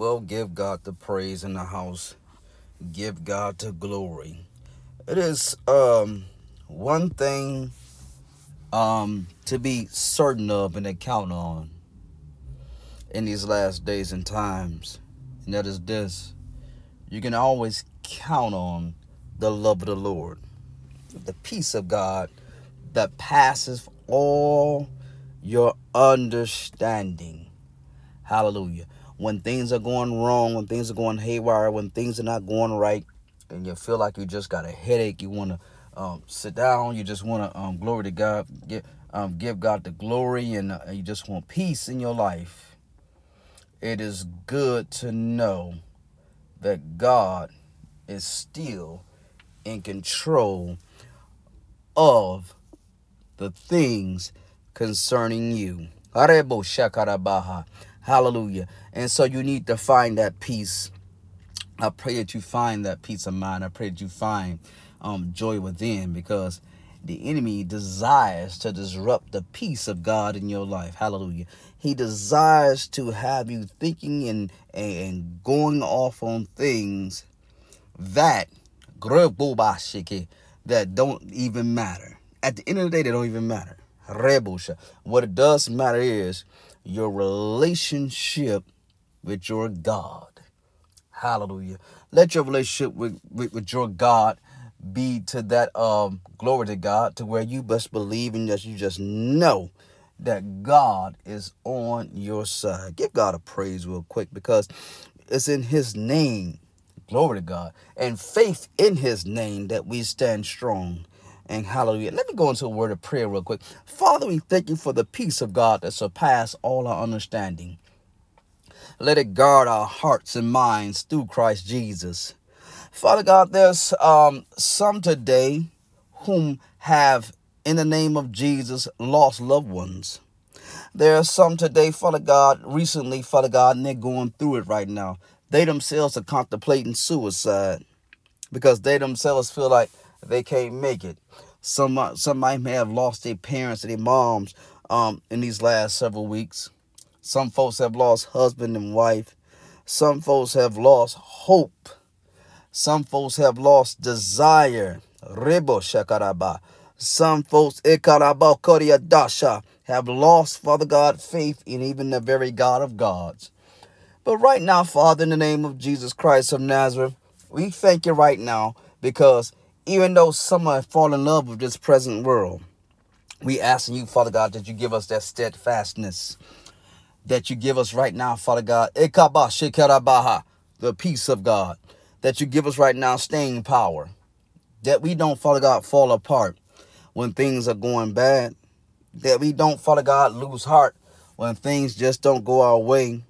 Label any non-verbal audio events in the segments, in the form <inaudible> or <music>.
Well, give God the praise in the house. Give God the glory. It is um one thing um to be certain of and to count on in these last days and times. And that is this. You can always count on the love of the Lord. The peace of God that passes all your understanding. Hallelujah. When things are going wrong, when things are going haywire, when things are not going right, and you feel like you just got a headache, you want to um, sit down, you just want to um, glory to God, get, um, give God the glory, and uh, you just want peace in your life. It is good to know that God is still in control of the things concerning you. Hallelujah. And so you need to find that peace. I pray that you find that peace of mind. I pray that you find um, joy within because the enemy desires to disrupt the peace of God in your life. Hallelujah. He desires to have you thinking and, and going off on things that that don't even matter. At the end of the day, they don't even matter. What it does matter is your relationship with your God. Hallelujah. Let your relationship with, with, with your God be to that um glory to God to where you best believe and that you just know that God is on your side. Give God a praise real quick because it's in his name. Glory to God. And faith in his name that we stand strong. And hallelujah. Let me go into a word of prayer real quick. Father, we thank you for the peace of God that surpasses all our understanding. Let it guard our hearts and minds through Christ Jesus. Father God, there's um, some today whom have, in the name of Jesus, lost loved ones. There are some today, Father God, recently, Father God, and they're going through it right now. They themselves are contemplating suicide because they themselves feel like they can't make it. Some somebody may have lost their parents and their moms um, in these last several weeks. Some folks have lost husband and wife. Some folks have lost hope. Some folks have lost desire. Rebo shakaraba. Some folks ikaraba dasha have lost, Father God, faith in even the very God of gods. But right now, Father, in the name of Jesus Christ of Nazareth, we thank you right now because even though some have fallen in love with this present world, we asking you, Father God, that you give us that steadfastness that you give us right now, Father God. The peace of God that you give us right now, staying power. That we don't, Father God, fall apart when things are going bad. That we don't, Father God, lose heart when things just don't go our way.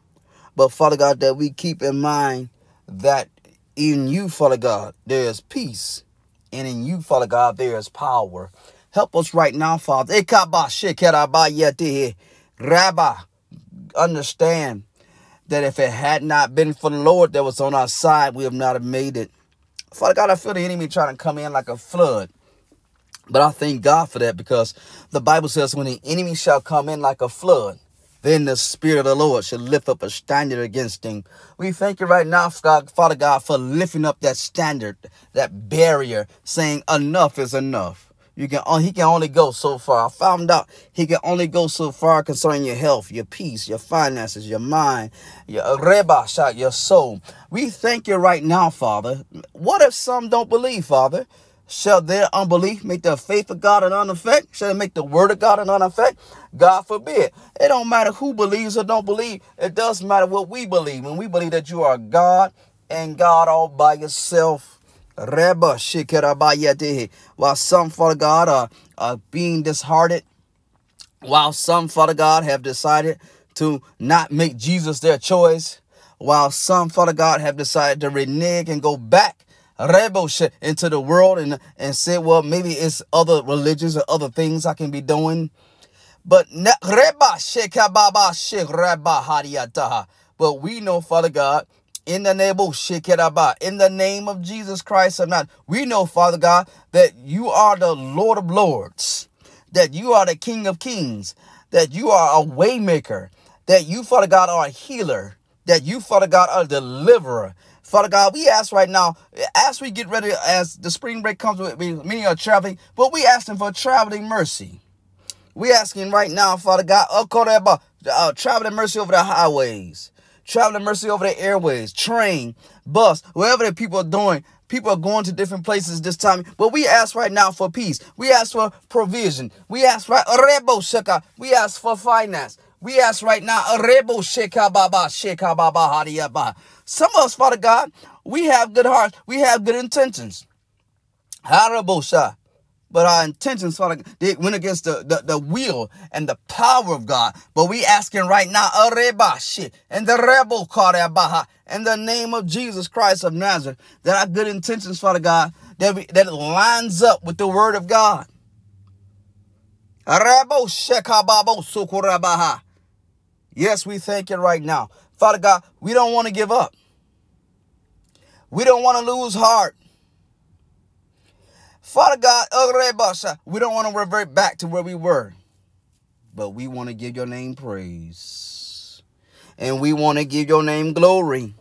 But Father God, that we keep in mind that in you, Father God, there is peace. And in you, Father God, there is power. Help us right now, Father. Rabba, understand that if it had not been for the Lord that was on our side, we have not have made it. Father God, I feel the enemy trying to come in like a flood. But I thank God for that because the Bible says when the enemy shall come in like a flood, then the Spirit of the Lord shall lift up a standard against him. We thank you right now, Father God, for lifting up that standard, that barrier, saying enough is enough. You can oh, he can only go so far. I found out he can only go so far concerning your health, your peace, your finances, your mind, your uh, reba shot, your soul. We thank you right now, Father. What if some don't believe, Father? Shall their unbelief make the faith of God an uneffect? Shall it make the word of God an uneffect? God forbid. It don't matter who believes or don't believe. It does matter what we believe. When we believe that you are God and God all by yourself. While some, Father God, are, are being disheartened, while some, Father God, have decided to not make Jesus their choice, while some, Father God, have decided to renege and go back into the world and, and say, well, maybe it's other religions or other things I can be doing. But but we know, Father God, in the name oh, of Shekeraba, in the name of Jesus Christ of not. We know, Father God, that you are the Lord of Lords, that you are the King of Kings, that you are a waymaker, that you, Father God, are a healer, that you, Father God, are a deliverer. Father God, we ask right now, as we get ready, as the spring break comes me, many are traveling, but we asking for traveling mercy. We asking right now, Father God, uh, traveling mercy over the highways, traveling mercy over the airways, train, bus, wherever the people are doing. People are going to different places this time, but we ask right now for peace. We ask for provision. We ask right, we ask for finance. We ask right now, some of us, Father God, we have good hearts, we have good intentions. But our intentions, Father, they went against the, the, the will and the power of God. But we asking right now, and the rebel in the name of Jesus Christ of Nazareth, that our good intentions, Father God, that we, that lines up with the word of God. Yes, we thank you right now. Father God, we don't want to give up. We don't want to lose heart. Father God, we don't want to revert back to where we were, but we want to give your name praise. And we want to give your name glory.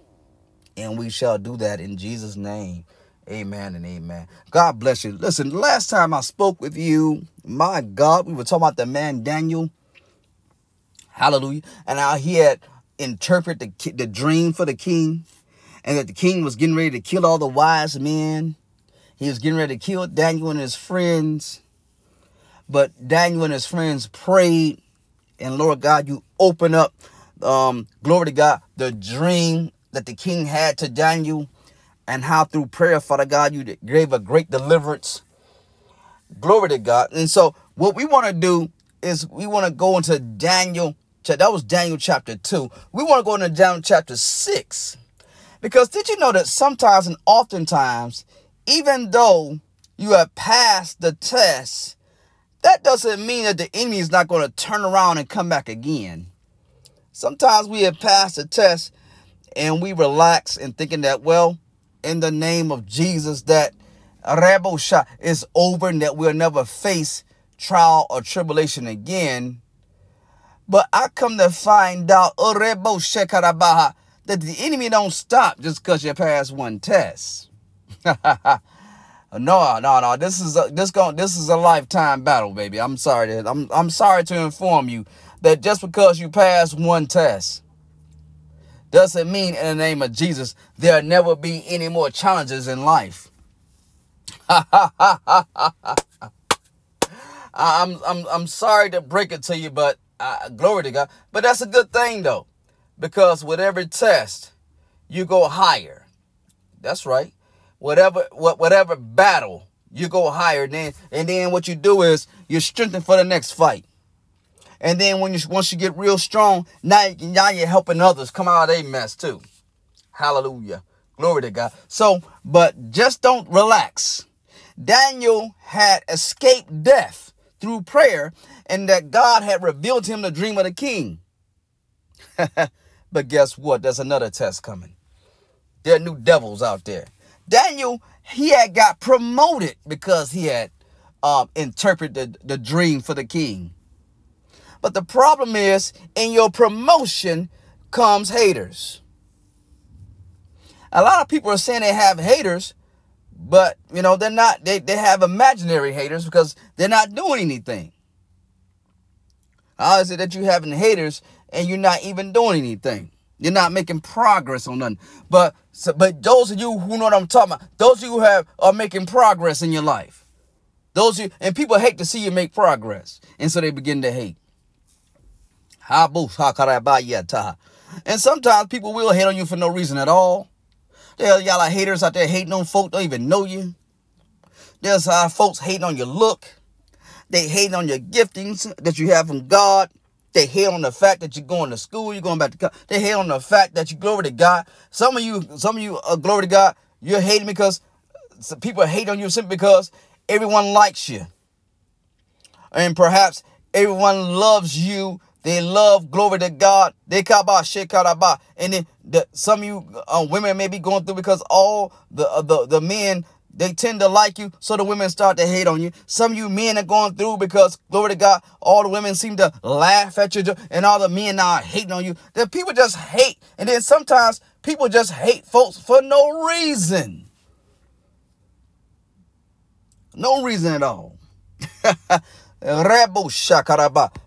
And we shall do that in Jesus' name. Amen and amen. God bless you. Listen, last time I spoke with you, my God, we were talking about the man Daniel. Hallelujah. And how he had interpreted the, the dream for the king and that the king was getting ready to kill all the wise men. He was getting ready to kill Daniel and his friends. But Daniel and his friends prayed, and Lord God, you open up, um, glory to God, the dream that the king had to Daniel, and how through prayer, Father God, you gave a great deliverance. Glory to God. And so, what we want to do is we want to go into Daniel. That was Daniel chapter 2. We want to go into Daniel chapter 6. Because did you know that sometimes and oftentimes, even though you have passed the test, that doesn't mean that the enemy is not going to turn around and come back again. Sometimes we have passed the test and we relax and thinking that, well, in the name of Jesus, that rebel is over and that we'll never face trial or tribulation again. But I come to find out, oh, that the enemy don't stop just because you pass one test. <laughs> no, no, no. This is a, this going this is a lifetime battle, baby. I'm sorry to, I'm I'm sorry to inform you that just because you pass one test doesn't mean in the name of Jesus there'll never be any more challenges in life. <laughs> I'm I'm I'm sorry to break it to you, but uh, glory to God. But that's a good thing though. Because with every test, you go higher. That's right. Whatever what whatever battle, you go higher. And then and then what you do is you're strengthened for the next fight. And then when you once you get real strong, now, now you're helping others come out of a mess too. Hallelujah. Glory to God. So, but just don't relax. Daniel had escaped death through prayer, and that God had revealed to him the dream of the king. <laughs> But guess what? There's another test coming. There are new devils out there. Daniel, he had got promoted because he had um, interpreted the, dream for the king. But the problem is, in your promotion comes haters. A lot of people are saying they have haters, but you know, they're not, they, they have imaginary haters because they're not doing anything. How is it that you having haters and you're not even doing anything. You're not making progress on nothing. But so, but those of you who know what I'm talking about, those of you who have are making progress in your life. Those you and people hate to see you make progress. And so they begin to hate. And sometimes people will hate on you for no reason at all. There's y'all are haters out there hating on folk, don't even know you. There's uh, folks hating on your look. They hate on your giftings that you have from God. They hate on the fact that you're going to school, you're going back to college. They hate on the fact that you glory to God. Some of you, some of you, uh, glory to God, you're hating because people hate on you simply because everyone likes you. And perhaps everyone loves you. They love glory to God. They kaba shekaraba. And then the, some of you uh, women may be going through because all the uh, the the men they tend to like you, so the women start to hate on you. Some of you men are going through because, glory to God, all the women seem to laugh at you, and all the men now are hating on you. That people just hate, and then sometimes people just hate folks for no reason. No reason at all. <laughs>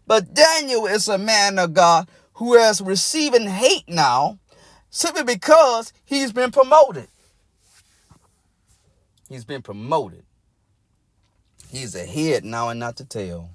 but Daniel is a man of God who is receiving hate now simply because he's been promoted. He's been promoted. He's a head now and not the tail.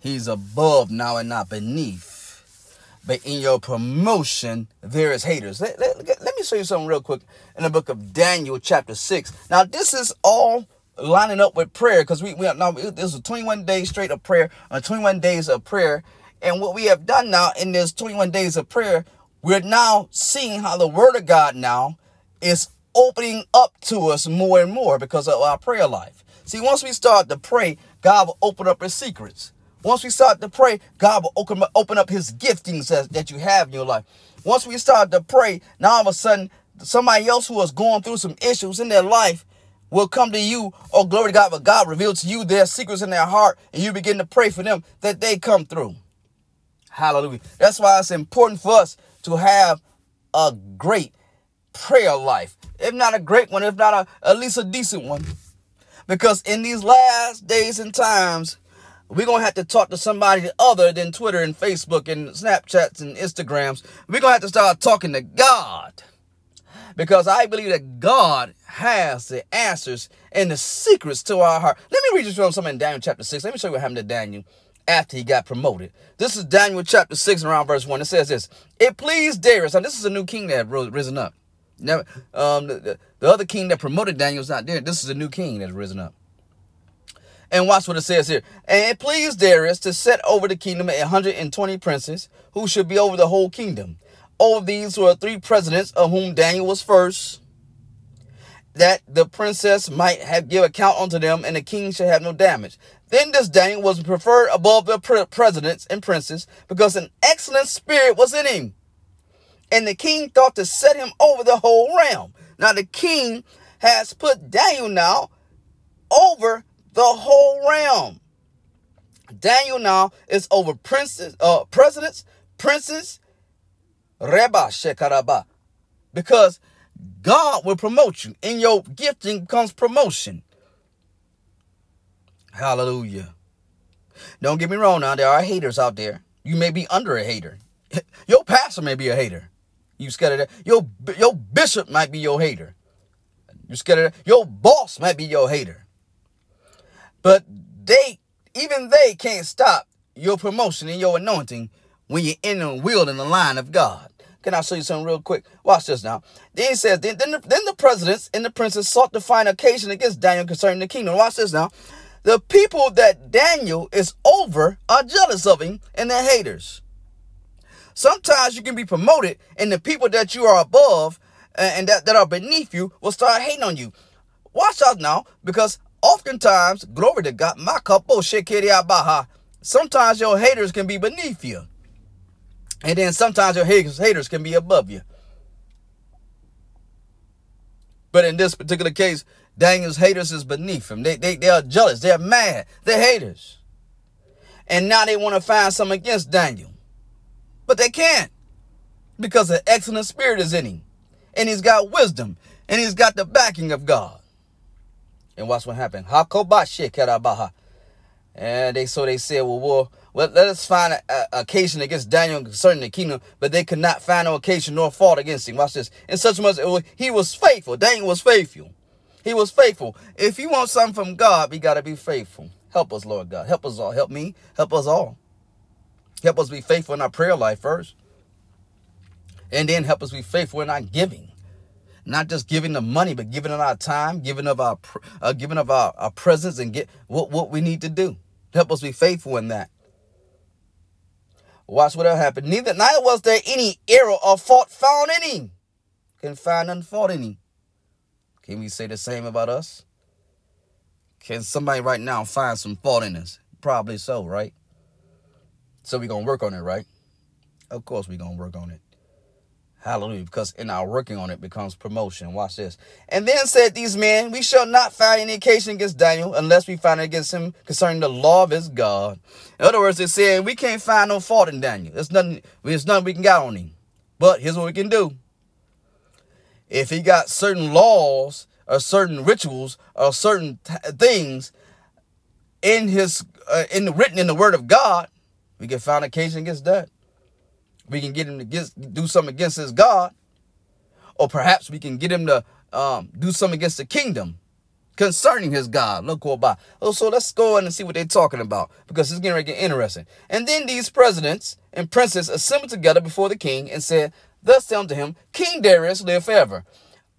He's above now and not beneath. But in your promotion, there is haters. Let, let, let me show you something real quick in the book of Daniel, chapter 6. Now, this is all lining up with prayer because we, we are now this is 21 days straight of prayer, uh, 21 days of prayer. And what we have done now in this 21 days of prayer, we're now seeing how the word of God now is opening up to us more and more because of our prayer life. See, once we start to pray, God will open up his secrets. Once we start to pray, God will open, open up his giftings that, that you have in your life. Once we start to pray, now all of a sudden, somebody else who is going through some issues in their life will come to you, oh glory to God, but God reveals to you their secrets in their heart, and you begin to pray for them that they come through. Hallelujah. That's why it's important for us to have a great prayer life. If not a great one, if not a, at least a decent one. Because in these last days and times, we're going to have to talk to somebody other than Twitter and Facebook and Snapchats and Instagrams. We're going to have to start talking to God. Because I believe that God has the answers and the secrets to our heart. Let me read you from something in Daniel chapter 6. Let me show you what happened to Daniel after he got promoted. This is Daniel chapter 6 around verse 1. It says this. It pleased Darius. Now, this is a new king that had risen up. Now, um, the, the other king that promoted Daniel is not there. This is a new king that's risen up. And watch what it says here. And it pleased Darius to set over the kingdom a 120 princes who should be over the whole kingdom. Over these were three presidents, of whom Daniel was first, that the princess might have give account unto them, and the king should have no damage. Then this Daniel was preferred above the presidents and princes, because an excellent spirit was in him. And the king thought to set him over the whole realm. Now the king has put Daniel now over the whole realm. Daniel now is over princes, uh, presidents, princes, Reba Shekaraba. Because God will promote you. In your gifting comes promotion. Hallelujah. Don't get me wrong now, there are haters out there. You may be under a hater. <laughs> Your pastor may be a hater. You scared of that? Your, your bishop might be your hater. You scared of that? Your boss might be your hater. But they, even they can't stop your promotion and your anointing when you're in will in the line of God. Can I show you something real quick? Watch this now. Then he says, then, then, the, then the presidents and the princes sought to find occasion against Daniel concerning the kingdom. Watch this now. The people that Daniel is over are jealous of him and they're haters. Sometimes you can be promoted, and the people that you are above uh, and that, that are beneath you will start hating on you. Watch out now, because oftentimes, glory to God, my couple shit baha. Sometimes your haters can be beneath you. And then sometimes your haters, haters can be above you. But in this particular case, Daniel's haters is beneath him. They, they, they are jealous. They're mad. They're haters. And now they want to find something against Daniel. But they can't because the excellent spirit is in him. And he's got wisdom. And he's got the backing of God. And watch what happened. And they so they said, well, well, well let us find an occasion against Daniel concerning the kingdom, but they could not find no occasion nor fault against him. Watch this. In such much uh, he was faithful. Daniel was faithful. He was faithful. If you want something from God, we got to be faithful. Help us, Lord God. Help us all. Help me. Help us all. Help us be faithful in our prayer life first. And then help us be faithful in our giving. Not just giving the money, but giving of our time, giving of our uh, giving of our, our presence and get what, what we need to do. Help us be faithful in that. Watch what will happen. Neither neither was there any error or fault found in him. Can find none fault in him. Can we say the same about us? Can somebody right now find some fault in us? Probably so, right? So we're going to work on it, right? Of course we're going to work on it. Hallelujah. Because in our working on it becomes promotion. Watch this. And then said these men, We shall not find any occasion against Daniel unless we find it against him concerning the law of his God. In other words, they're saying we can't find no fault in Daniel. There's nothing, there's nothing we can get on him. But here's what we can do. If he got certain laws or certain rituals or certain things in his uh, in written in the word of God, we can find a case against that we can get him to get, do something against his God, or perhaps we can get him to um, do something against the kingdom concerning his God. Look what about. Oh, so let's go in and see what they're talking about because it's getting get interesting. And then these presidents and princes assembled together before the king and said, Thus say unto him, King Darius live forever.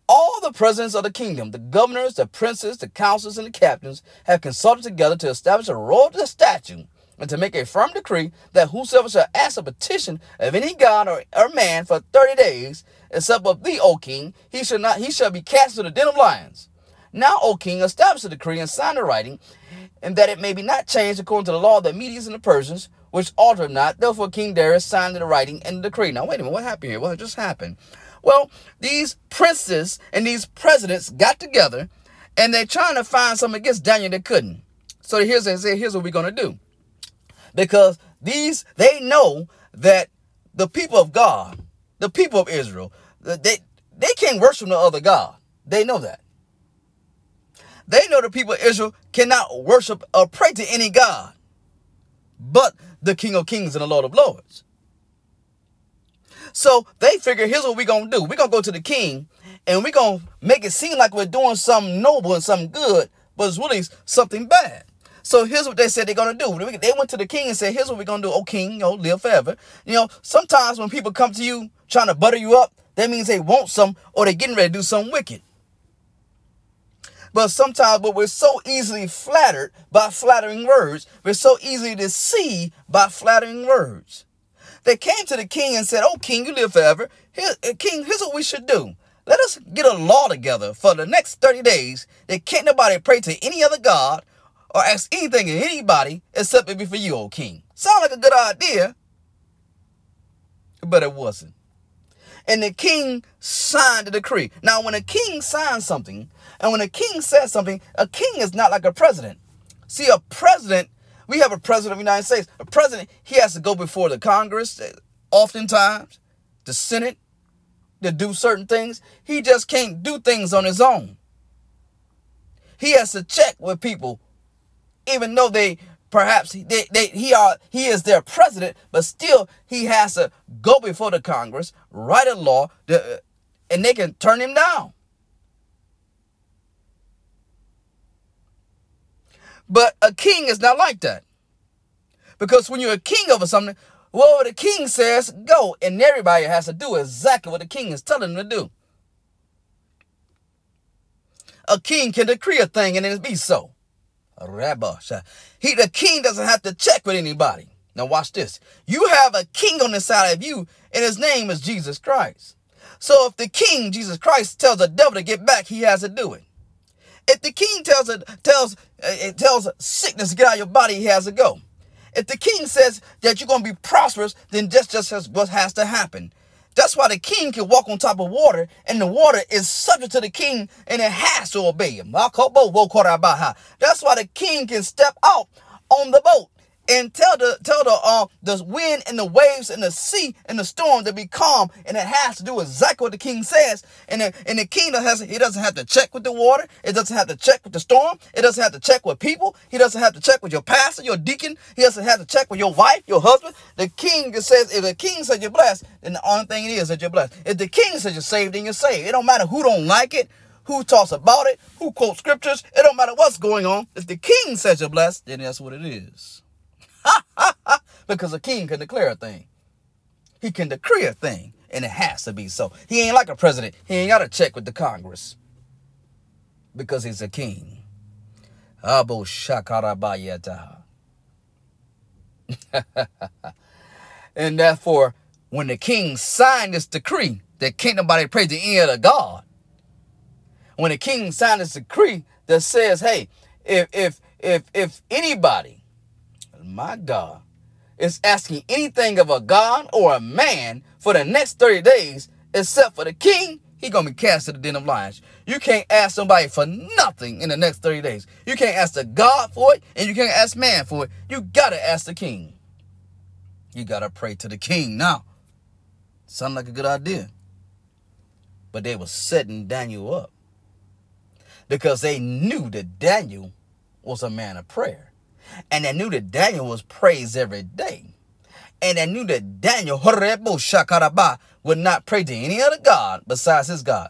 All the presidents of the kingdom, the governors, the princes, the councils, and the captains have consulted together to establish a royal statute and to make a firm decree that whosoever shall ask a petition of any god or, or man for thirty days, except of thee, O king, he shall not he shall be cast into the den of lions. Now, O king, establish a decree and sign the writing, and that it may be not changed according to the law of the Medes and the Persians, which alter not. Therefore, King Darius signed the writing and the decree. Now, wait a minute, what happened here? What just happened? Well, these princes and these presidents got together, and they're trying to find something against Daniel they couldn't. So here's here's what we're gonna do because these they know that the people of God, the people of Israel, they they can't worship no other God. They know that. They know the people of Israel cannot worship or pray to any God but the King of Kings and the Lord of Lords. So they figure here's what we're gonna do. We're gonna go to the king and we're gonna make it seem like we're doing something noble and something good, but it's really something bad. So here's what they said they're gonna do. They went to the king and said, "Here's what we're gonna do. Oh king, you know, live forever." You know, sometimes when people come to you trying to butter you up, that means they want some or they're getting ready to do something wicked. But sometimes, but we're so easily flattered by flattering words. We're so easily deceived by flattering words. They came to the king and said, "Oh king, you live forever. Here, uh, king, here's what we should do." Let us get a law together for the next 30 days that can't nobody pray to any other God or ask anything of anybody except it be for you, O king. Sound like a good idea, but it wasn't. And the king signed the decree. Now, when a king signs something, and when a king says something, a king is not like a president. See, a president, we have a president of the United States. A president, he has to go before the Congress, eh, oftentimes, the Senate, to do certain things. He just can't do things on his own. He has to check with people even though they perhaps they, they he are he is their president, but still he has to go before the Congress, write a law, to, uh, and they can turn him down. But a king is not like that. Because when you're a king over something, well, the king says go, and everybody has to do exactly what the king is telling them to do. A king can decree a thing and it be so. He, the king doesn't have to check with anybody. Now watch this. You have a king on the side of you, and his name is Jesus Christ. So if the king, Jesus Christ, tells the devil to get back, he has to do it. If the king tells uh, it tells it tells sickness to get out of your body, he has to go. If the king says that you're going to be prosperous, then that's just what has to happen. That's why the king can walk on top of water, and the water is subject to the king, and it has to obey him. That's why the king can step out on the boat and tell the tell the uh the wind and the waves and the sea and the storm to be calm. And it has to do exactly what the king says. And the, and the king has he doesn't have to check with the water. It doesn't have to check with the storm. It doesn't have to check with people. He doesn't have to check with your pastor your deacon. He doesn't have to check with your wife your husband. The king says if the king says you're blessed then the only thing it is that you're blessed. If the king says you're saved then you're saved. It don't matter who don't like it who talks about it who quotes scriptures. It don't matter what's going on. If the king says you're blessed then that's what it is because a king can declare a thing. He can decree a thing, and it has to be so. He ain't like a president. He ain't got to check with the Congress because he's a king. Abu Shakarabayata. <laughs> and therefore, when the king signed this decree that can't nobody pray the any of God, when the king signed this decree that says, hey, if if if if anybody my God, is asking anything of a God or a man for the next 30 days, except for the king, he gonna be cast to the den of lions. You can't ask somebody for nothing in the next 30 days. You can't ask the God for it, and you can't ask man for it. You gotta ask the king. You gotta pray to the king now. Sound like a good idea. But they were setting Daniel up. Because they knew that Daniel was a man of prayer. And they knew that Daniel was praised every day. And they knew that Daniel would not pray to any other God besides his God.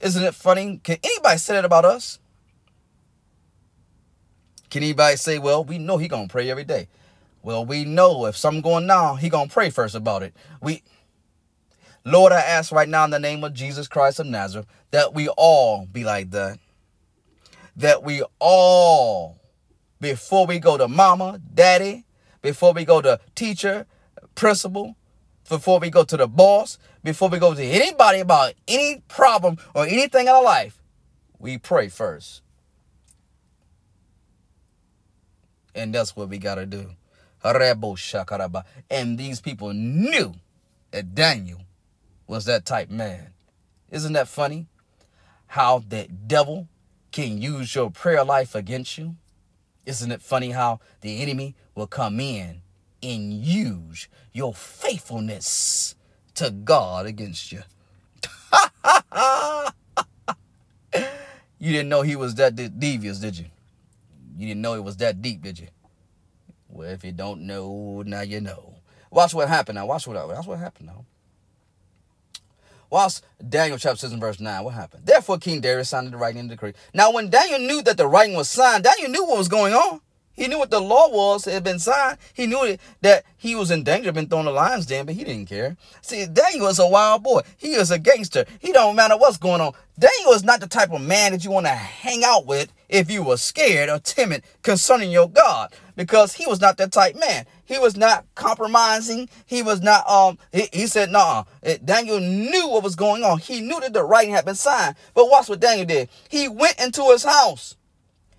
Isn't it funny? Can anybody say that about us? Can anybody say, well, we know he gonna pray every day? Well, we know if something going on, he gonna pray first about it. We Lord, I ask right now in the name of Jesus Christ of Nazareth that we all be like that. That we all, before we go to mama, daddy, before we go to teacher, principal, before we go to the boss, before we go to anybody about any problem or anything in our life, we pray first. And that's what we got to do. And these people knew that Daniel was that type man. Isn't that funny? How that devil can use your prayer life against you? Isn't it funny how the enemy will come in and use your faithfulness to God against you? <laughs> you didn't know he was that devious, did you? You didn't know it was that deep, did you? Well, if you don't know, now you know. Watch what happened now. Watch what, watch what happened now. Whilst Daniel chapter 6 and verse 9, what happened? Therefore, King Darius signed the writing in the decree. Now, when Daniel knew that the writing was signed, Daniel knew what was going on. He knew what the law was, had been signed. He knew that he was in danger of being thrown the lion's den, but he didn't care. See, Daniel is a wild boy. He is a gangster. He don't matter what's going on. Daniel is not the type of man that you want to hang out with if you were scared or timid concerning your God, because he was not that type man. He was not compromising. He was not, um, he, he said, nah, Daniel knew what was going on. He knew that the writing had been signed. But watch what Daniel did. He went into his house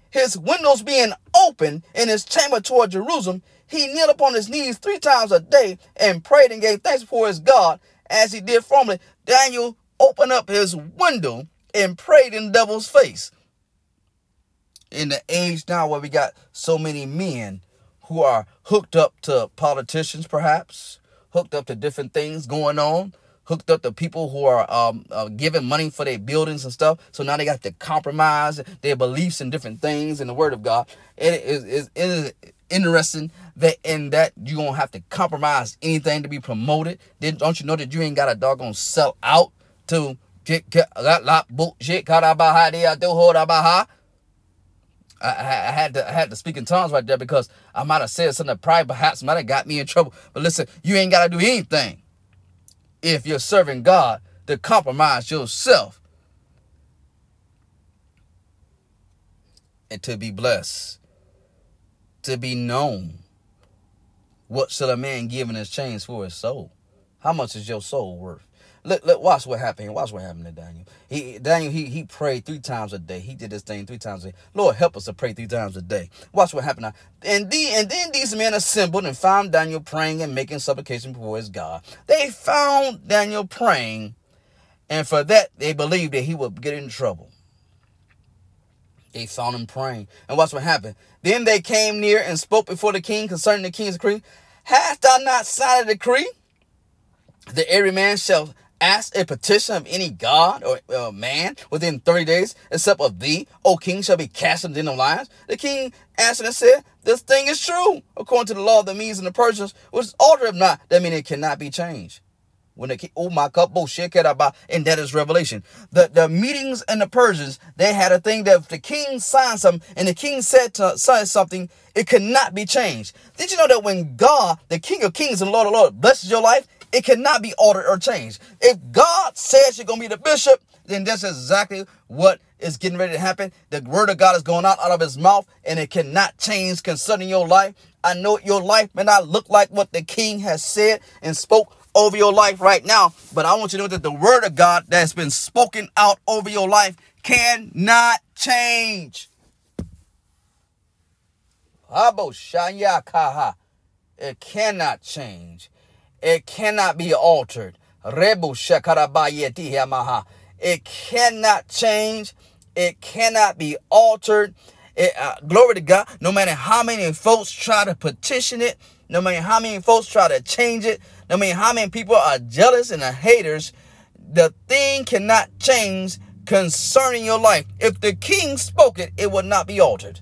his windows being open in his chamber toward Jerusalem, he kneeled upon his knees three times a day and prayed and gave thanks before his God, as he did formerly. Daniel opened up his window and prayed in the devil's face. In the age now where we got so many men who are hooked up to politicians, perhaps, hooked up to different things going on, hooked up to people who are um, uh, giving money for their buildings and stuff. So now they got to compromise their beliefs and different things in the Word of God. It is, it is interesting that in that you don't have to compromise anything to be promoted. Then don't you know that you ain't got a doggone sell out to get that lot bullshit I, I had to I had to speak in tongues right there because I might have said something that probably perhaps might have got me in trouble. But listen, you ain't gotta do anything if you're serving God to compromise yourself and to be blessed, to be known. What should a man give in exchange for his soul? How much is your soul worth? Look, look, watch what happened. Watch what happened to Daniel. He Daniel, he he prayed three times a day. He did this thing three times a day. Lord, help us to pray three times a day. Watch what happened now. And the and then these men assembled and found Daniel praying and making supplication before his God. They found Daniel praying, and for that they believed that he would get in trouble. They found him praying. And watch what happened. Then they came near and spoke before the king concerning the king's decree. Hast thou not signed a decree? That every man shall ask a petition of any god or uh, man within 30 days, except of thee, O king, shall be cast into the lions. The king answered and said, This thing is true, according to the law of the Medes and the Persians, which altered if not. That means it cannot be changed. When the king, oh my cup, bullshit, and that is revelation. The the meetings and the Persians, they had a thing that if the king signed something and the king said to sign something, it could not be changed. Did you know that when God, the King of Kings and Lord of Lords, blesses your life, it cannot be altered or changed. If God says you're going to be the bishop, then that's exactly what is getting ready to happen. The word of God is going out, out of his mouth, and it cannot change concerning your life. I know your life may not look like what the king has said and spoke over your life right now, but I want you to know that the word of God that's been spoken out over your life cannot change. It cannot change. It cannot be altered. Rebu. It cannot change. It cannot be altered. It, uh, glory to God. No matter how many folks try to petition it, no matter how many folks try to change it, no matter how many people are jealous and are haters, the thing cannot change concerning your life. If the king spoke it, it would not be altered.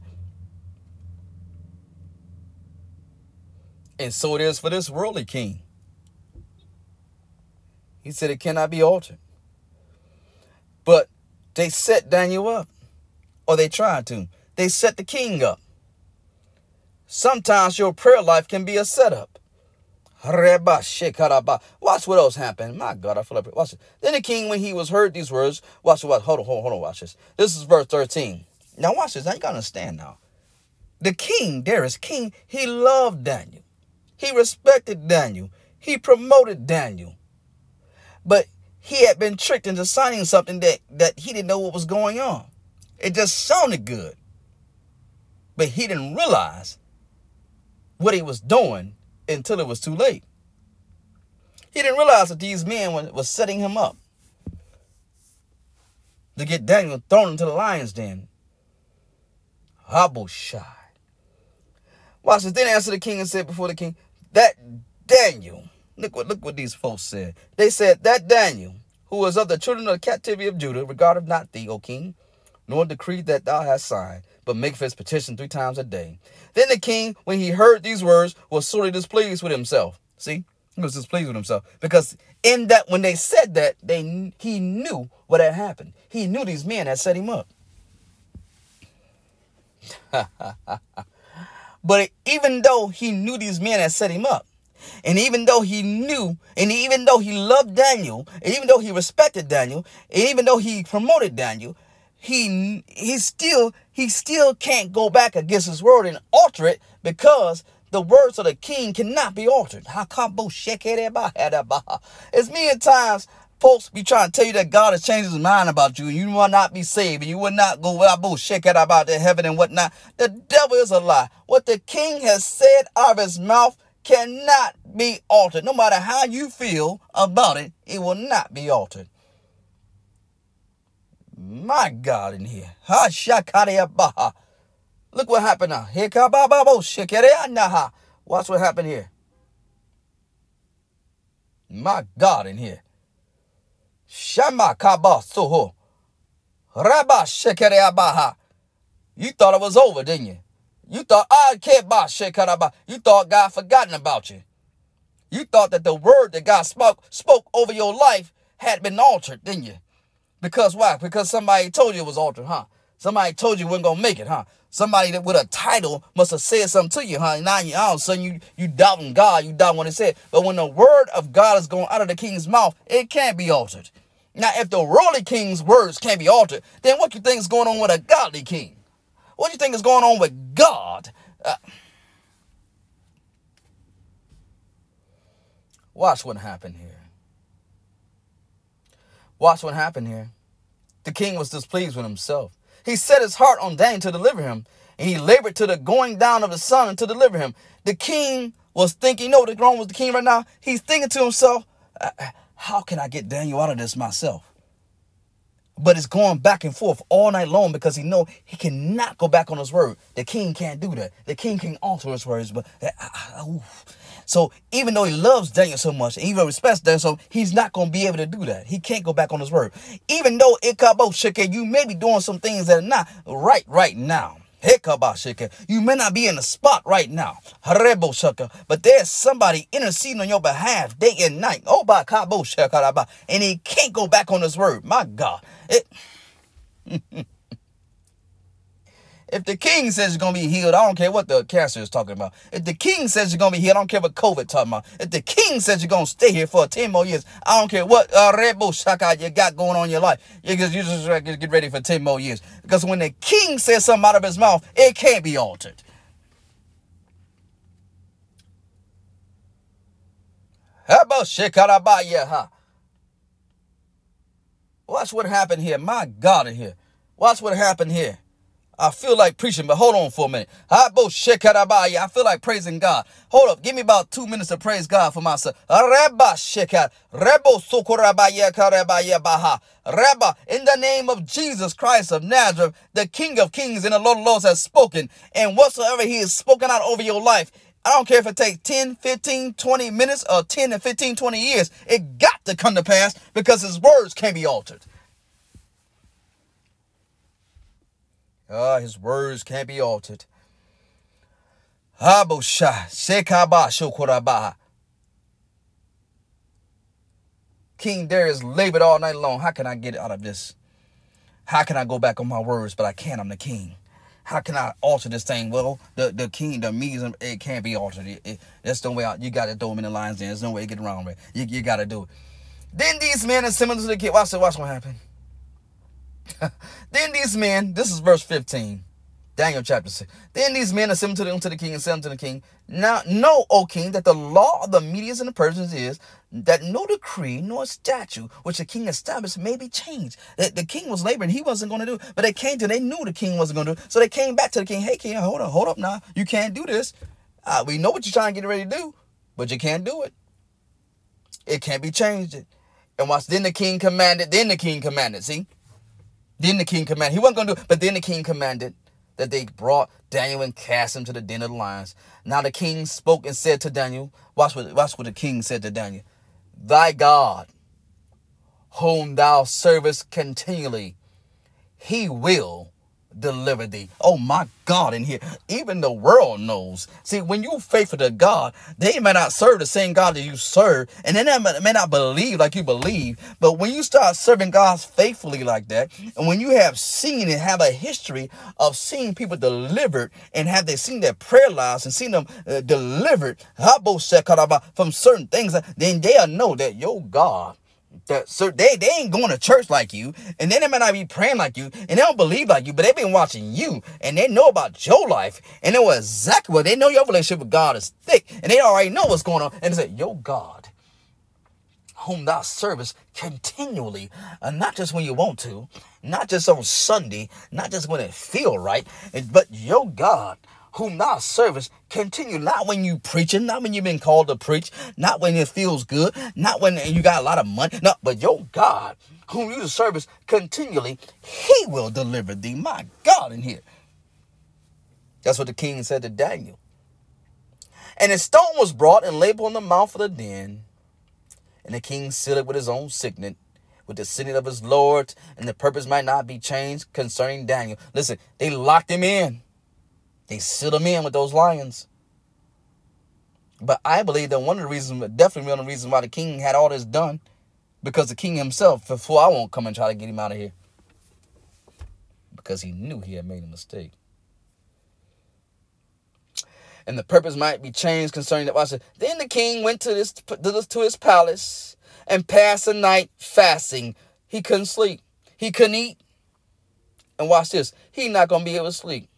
And so it is for this worldly king. He said it cannot be altered. But they set Daniel up, or they tried to. They set the king up. Sometimes your prayer life can be a setup. Watch what else happened. My God, I feel like watch it. Then the king, when he was heard these words, watch what hold on, hold on, hold on, watch this. This is verse 13. Now watch this. Now you gotta understand now. The king, Darius, king, he loved Daniel. He respected Daniel. He promoted Daniel. But he had been tricked into signing something that, that he didn't know what was going on. It just sounded good. But he didn't realize what he was doing until it was too late. He didn't realize that these men were, were setting him up to get Daniel thrown into the lion's den. Habushai. Watch this. Then answered the king and said before the king, That Daniel, look what look what these folks said. They said, That Daniel, who was of the children of the captivity of Judah, regarded not thee, O king, nor decreed that thou hast signed, but make his petition three times a day. Then the king, when he heard these words, was sorely displeased with himself. See, he was displeased with himself because in that when they said that, they he knew what had happened. He knew these men had set him up. <laughs> but even though he knew these men had set him up, and even though he knew, and even though he loved Daniel, and even though he respected Daniel, and even though he promoted Daniel, he he still he still can't go back against his word and alter it because the words of the king cannot be altered. <laughs> It's many times folks be trying to tell you that God has changed his mind about you and you will not be saved and you will not go bullshit about the heaven and whatnot. The devil is a lie. What the king has said out of his mouth cannot be altered. No matter how you feel about it, it will not be altered. My God in here. Ha baha. Look what happened now. Watch what happened here. My God in here. Shama kaba soho. Rabba baha. You thought it was over, didn't you? You thought ah, I can't buy shekaraba. You thought God forgotten about you. You thought that the word that God spoke spoke over your life had been altered, didn't you? Because why? Because somebody told you it was altered, huh? Somebody told you weren't gonna make it, huh? Somebody that with a title must have said something to you, huh? Now you all of a sudden you you doubting God, you doubt what it said. But when the word of God is going out of the king's mouth, it can't be altered. Now, if the worldly king's words can't be altered, then what you think is going on with a godly king? What do you think is going on with God? Uh, watch what happened here. Watch what happened here. The king was displeased with himself. He set his heart on Daniel to deliver him, and he labored to the going down of the sun to deliver him. The king was thinking, you know what's wrong with the king right now? He's thinking to himself, uh, uh, how can I get Daniel out of this myself? But it's going back and forth all night long because he know he cannot go back on his word. The king can't do that. The king can alter his words, but uh, uh, so even though he loves Daniel so much, even respects Daniel, so he's not going to be able to do that. He can't go back on his word. Even though Ikabo Shike, you may be doing some things that are not right right now. You may not be in the spot right now. But there's somebody interceding on your behalf day and night. Oh, shakaraba, and he can't go back on his word. My God. It <laughs> If the king says you're gonna be healed, I don't care what the cancer is talking about. If the king says you're gonna be healed, I don't care what COVID talking about. If the king says you're gonna stay here for 10 more years, I don't care what uh, Red Shaka you got going on in your life. You just, you just get ready for 10 more years. Because when the king says something out of his mouth, it can't be altered. Watch what happened here. My God in here. Watch what happened here. I feel like preaching, but hold on for a minute. I feel like praising God. Hold up. Give me about two minutes to praise God for myself. Reba in the name of Jesus Christ of Nazareth, the King of Kings and the Lord of Lords has spoken. And whatsoever he has spoken out over your life, I don't care if it takes 10, 15, 20 minutes or 10 and 15, 20 years. It got to come to pass because his words can't be altered. Ah, his words can't be altered. Abosha, Sekaba, Shokorabaha. King Darius labored all night long. How can I get out of this? How can I go back on my words? But I can't. I'm the king. How can I alter this thing? Well, the, the king, the it can't be altered. It, it, that's the way out. You got to throw them in the lines. Then there's no way to get around it. You, you got to do it. Then these men assembled to the king. Watch, watch what happened. <laughs> then these men, this is verse 15, Daniel chapter 6. Then these men assembled to the, king and said unto the king, Now know, O king, that the law of the Medians and the Persians is that no decree nor statute which the king established may be changed. That the king was laboring, he wasn't going to do. But they came to, they knew the king wasn't going to do. So they came back to the king, hey king, hold up, hold up now. You can't do this. Uh, we know what you're trying to get ready to do, but you can't do it. It can't be changed. And watch, then the king commanded, then the king commanded, see? Then the king commanded. He wasn't going to do it, but then the king commanded that they brought Daniel and cast him to the den of the lions. Now the king spoke and said to Daniel, watch what, watch what the king said to Daniel. Thy God, whom thou servest continually, he will deliver thee. Oh my God, in here, even the world knows. See, when you faithful to God, they may not serve the same God that you serve, and they may not believe like you believe. But when you start serving God faithfully like that, and when you have seen and have a history of seeing people delivered, and have they seen their prayer lives and seen them uh, delivered from certain things, then they'll know that your God that so they they ain't going to church like you, and then they might not be praying like you, and they don't believe like you, but they've been watching you, and they know about your life, and they know exactly what they know your relationship with God is thick, and they already know what's going on, and they say, Your God, whom thou servest continually, and not just when you want to, not just on Sunday, not just when it feel right, but your God whom thou servest continue not when you preaching not when you've been called to preach not when it feels good not when you got a lot of money no but your god whom you service continually he will deliver thee. My god in here. That's what the king said to daniel. And a stone was brought and laid upon the mouth of the den and the king sealed it with his own signet with the signet of his lord and the purpose might not be changed concerning daniel. Listen they locked him in they sit them in with those lions. But I believe that one of the reasons, definitely one of the reasons why the king had all this done, because the king himself, before I won't come and try to get him out of here, because he knew he had made a mistake. And the purpose might be changed concerning that. Watch. Then the king went to this to his palace and passed the night fasting. He couldn't sleep. He couldn't eat. And watch this. He not gonna be able to sleep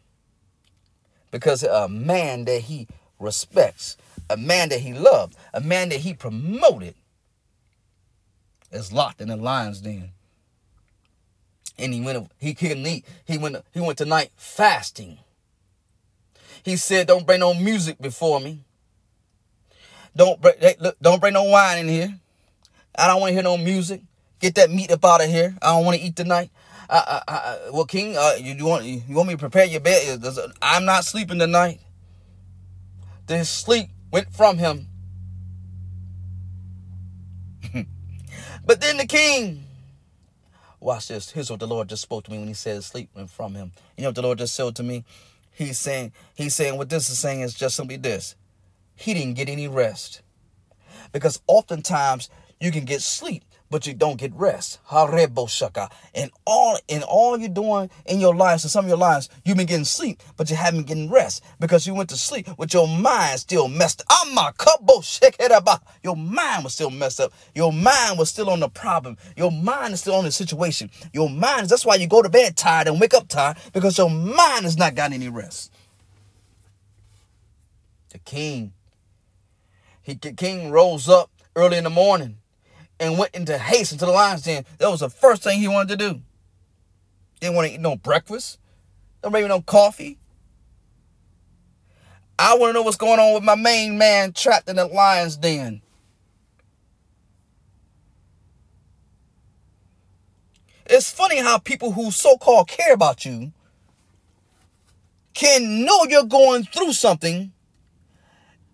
because a man that he respects, a man that he loved, a man that he promoted is locked in the lion's den. And he went he couldn't eat. He went he went tonight fasting. He said, Don't bring no music before me. Don't bring look, don't bring no wine in here. I don't want to hear no music. Get that meat up out of here. I don't want to eat tonight. Uh, uh, well, King, uh, you, you want you want me to prepare your bed? I'm not sleeping tonight. Then sleep went from him. <laughs> but then the king, watch this. Here's what the Lord just spoke to me when He said sleep went from him. You know what the Lord just said to me? He's saying, He's saying what this is saying is just simply this. He didn't get any rest. Because oftentimes you can get sleep but you don't get rest. And all in all you're doing in your lives, in some of your lives, you've been getting sleep, but you haven't getting rest because you went to sleep with your mind still messed up. Your mind was still messed up. Your mind was still on the problem. Your mind is still on the situation. Your mind is that's why you go to bed tired and wake up tired because your mind has not gotten any rest. The king, he the king rose up early in the morning and went into haste into the lion's den. That was the first thing he wanted to do. Didn't want to eat no breakfast. Bring me no coffee. I want to know what's going on with my main man trapped in the lion's den. It's funny how people who so called care about you can know you're going through something,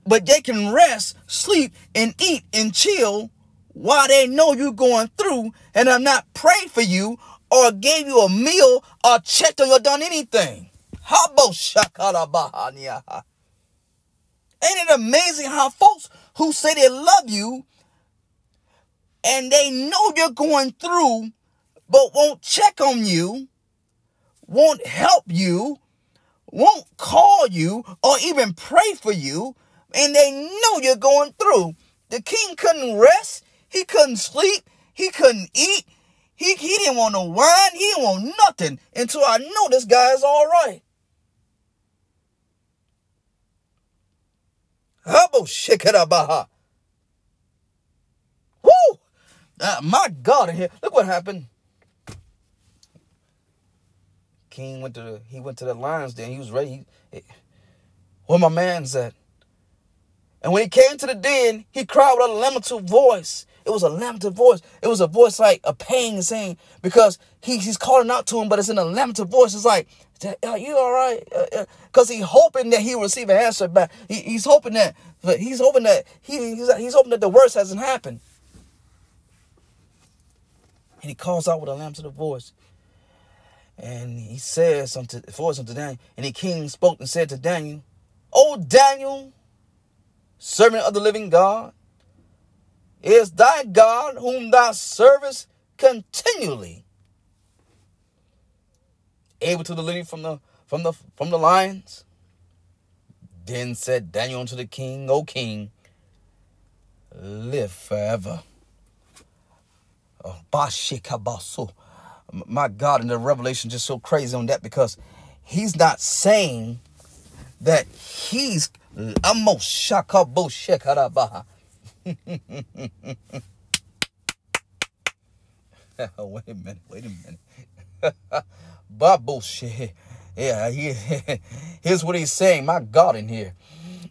but they can rest, sleep, and eat and chill while they know you're going through and I'm not praying for you or gave you a meal or checked on you or done anything. Ain't it amazing how folks who say they love you and they know you're going through but won't check on you, won't help you, won't call you or even pray for you, and they know you're going through. The king couldn't rest, he couldn't sleep, he couldn't eat, he, he didn't want no wine, he didn't want nothing until I know this guy is all right. Habo shikarabaha. Woo! Uh, my God, in here. Look what happened. King went to the, he went to the lions den. He was ready. He, where my man's at? And when he came to the den, he cried with a lamentable voice. It was a lamentable voice. It was a voice like a pain saying, because he, he's calling out to him, but it's in a lamentable voice. It's like, are you all right? Because uh, uh, he's hoping that he'll receive an answer back. He, he's hoping that, he's hoping that, he, he's, he's hoping that the worst hasn't happened. And he calls out with a lamentable voice. And he says unto voice unto Daniel, and the king spoke and said to Daniel, O Daniel, servant of the living God, is thy God whom thou servest continually able to deliver you from the from the from the lions? Then said Daniel unto the king, O king, live forever. Oh, my God, and the revelation just so crazy on that because he's not saying that he's amo shakabo shekarabaha. <laughs> wait a minute, wait a minute. <laughs> Babu bullshit. Yeah, he, <laughs> here's what he's saying. My God, in here.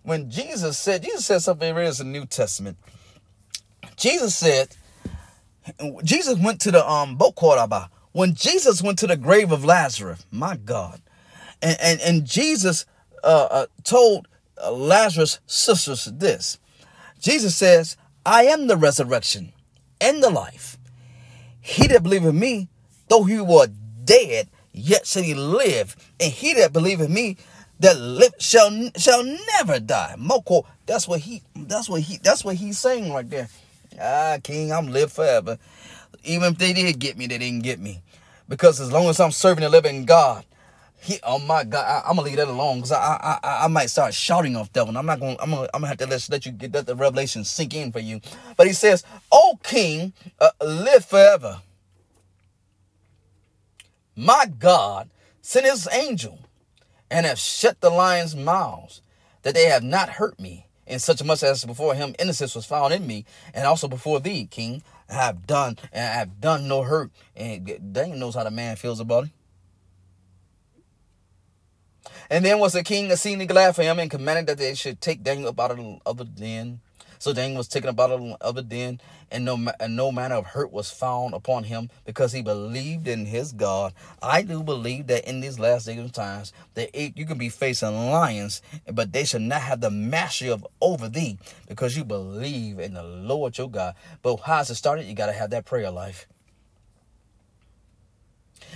When Jesus said, Jesus said something in the New Testament. Jesus said, Jesus went to the um Bokoraba when Jesus went to the grave of Lazarus, my God, and, and, and Jesus uh, uh, told uh, Lazarus' sisters this Jesus says, I am the resurrection and the life. He that believeth in me, though he were dead, yet shall he live. And he that believeth in me, that live shall shall never die. Moko, that's what he that's what he that's what he's saying right there. Ah, King, I'm live forever. Even if they did get me, they didn't get me. Because as long as I'm serving the living God, he, oh my God, I, am gonna leave that alone because I, I, I might start shouting off devil. I'm not gonna I'm gonna I'm gonna have to let, let you get that the revelation sink in for you. But he says, "O King, uh, live forever." My God sent His angel and have shut the lions' mouths, that they have not hurt me, in such a much as before him innocence was found in me, and also before thee, King, I have done and I have done no hurt. And Daniel knows how the man feels about it. And then was the king exceedingly glad for him and commanded that they should take Daniel up out of the den so Daniel was taken up out of the den, and no, and no manner of hurt was found upon him because he believed in his God. I do believe that in these last days of times, that it, you can be facing lions, but they should not have the mastery of over thee because you believe in the Lord your God. But how's it started? You got to have that prayer life.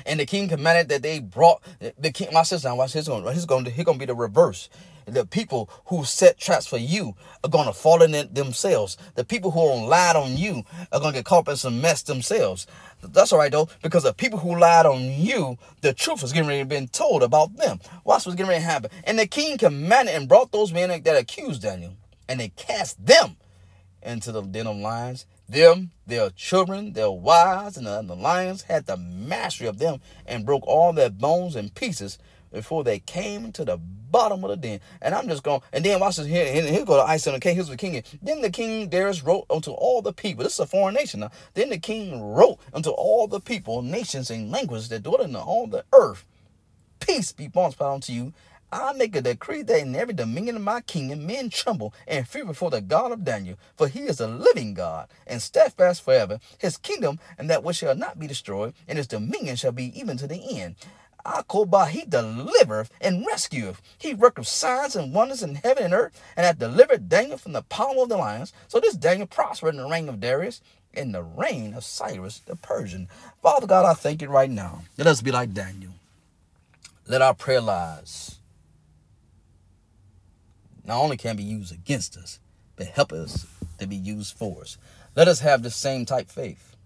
And the king commanded that they brought the king. My sister, watch his going. He's going. He's going to be the reverse. The people who set traps for you are going to fall in it themselves. The people who lied on you are going to get caught up in some mess themselves. That's all right though, because the people who lied on you, the truth was getting ready to be told about them. Watch what's getting ready to happen. And the king commanded and brought those men that accused Daniel, and they cast them into the den of lions. Them, their children, their wives, and the, and lions had the mastery of them and broke all their bones in pieces before they came to the bottom of the den. And I'm just going, and then watch this here, and here go the ice on the king. Here's the king. Then the king Darius wrote unto all the people. This is a foreign nation now. Then the king wrote unto all the people, nations, and languages that dwell in all the earth. peace be multiplied unto you. I make a decree that in every dominion of my kingdom men tremble and fear before the God of Daniel, for he is a living God and steadfast forever. His kingdom and that which shall not be destroyed, and his dominion shall be even to the end. Akoba, he delivereth and rescueth. He worketh signs and wonders in heaven and earth, and hath delivered Daniel from the power of the lions. So this Daniel prospered in the reign of Darius, in the reign of Cyrus the Persian. Father God, I thank you right now. Let us be like Daniel. Let our prayer lives not only can be used against us, but help us to be used for us. Let us have the same type faith.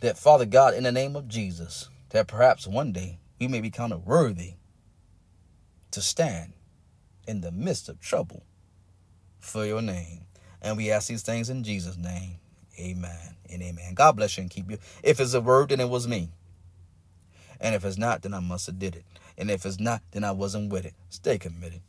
That Father God, in the name of Jesus, that perhaps one day we may be counted worthy to stand in the midst of trouble for your name. And we ask these things in Jesus' name. Amen and amen. God bless you and keep you. If it's a word, then it was me. And if it's not, then I must have did it. And if it's not, then I wasn't with it. Stay committed.